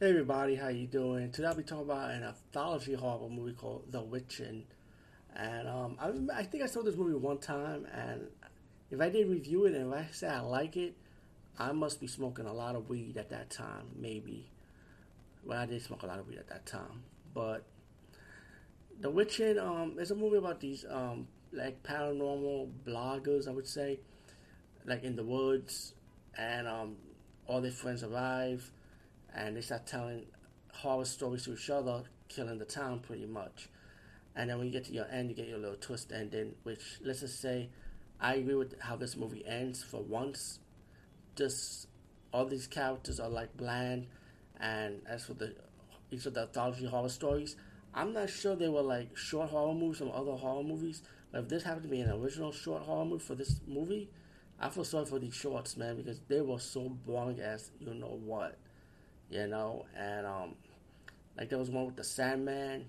Hey everybody, how you doing? Today I'll be talking about an anthology horror movie called The Witching. And um, I, I think I saw this movie one time, and if I did review it and if I say I like it, I must be smoking a lot of weed at that time, maybe. Well, I did smoke a lot of weed at that time. But The Witching um, is a movie about these um, like paranormal bloggers, I would say, like in the woods, and um, all their friends arrive and they start telling horror stories to each other, killing the town pretty much. And then when you get to your end, you get your little twist ending, which let's just say, I agree with how this movie ends. For once, just all these characters are like bland, and as for the each of the anthology horror stories, I'm not sure they were like short horror movies from other horror movies. But if this happened to be an original short horror movie for this movie, I feel sorry for these shorts, man, because they were so boring as you know what you know, and um, like there was one with the Sandman,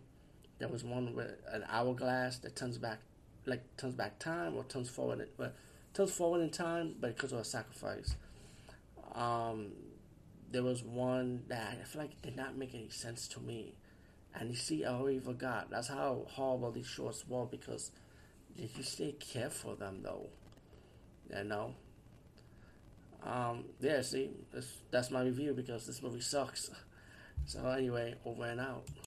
there was one with an hourglass that turns back, like turns back time or turns forward, but turns forward in time, but because of a sacrifice. Um, there was one that I feel like did not make any sense to me, and you see, I already forgot. That's how horrible these shorts were because you stay care for them though? You know. Um, yeah, see, that's, that's my review because this movie sucks. So anyway, over and out.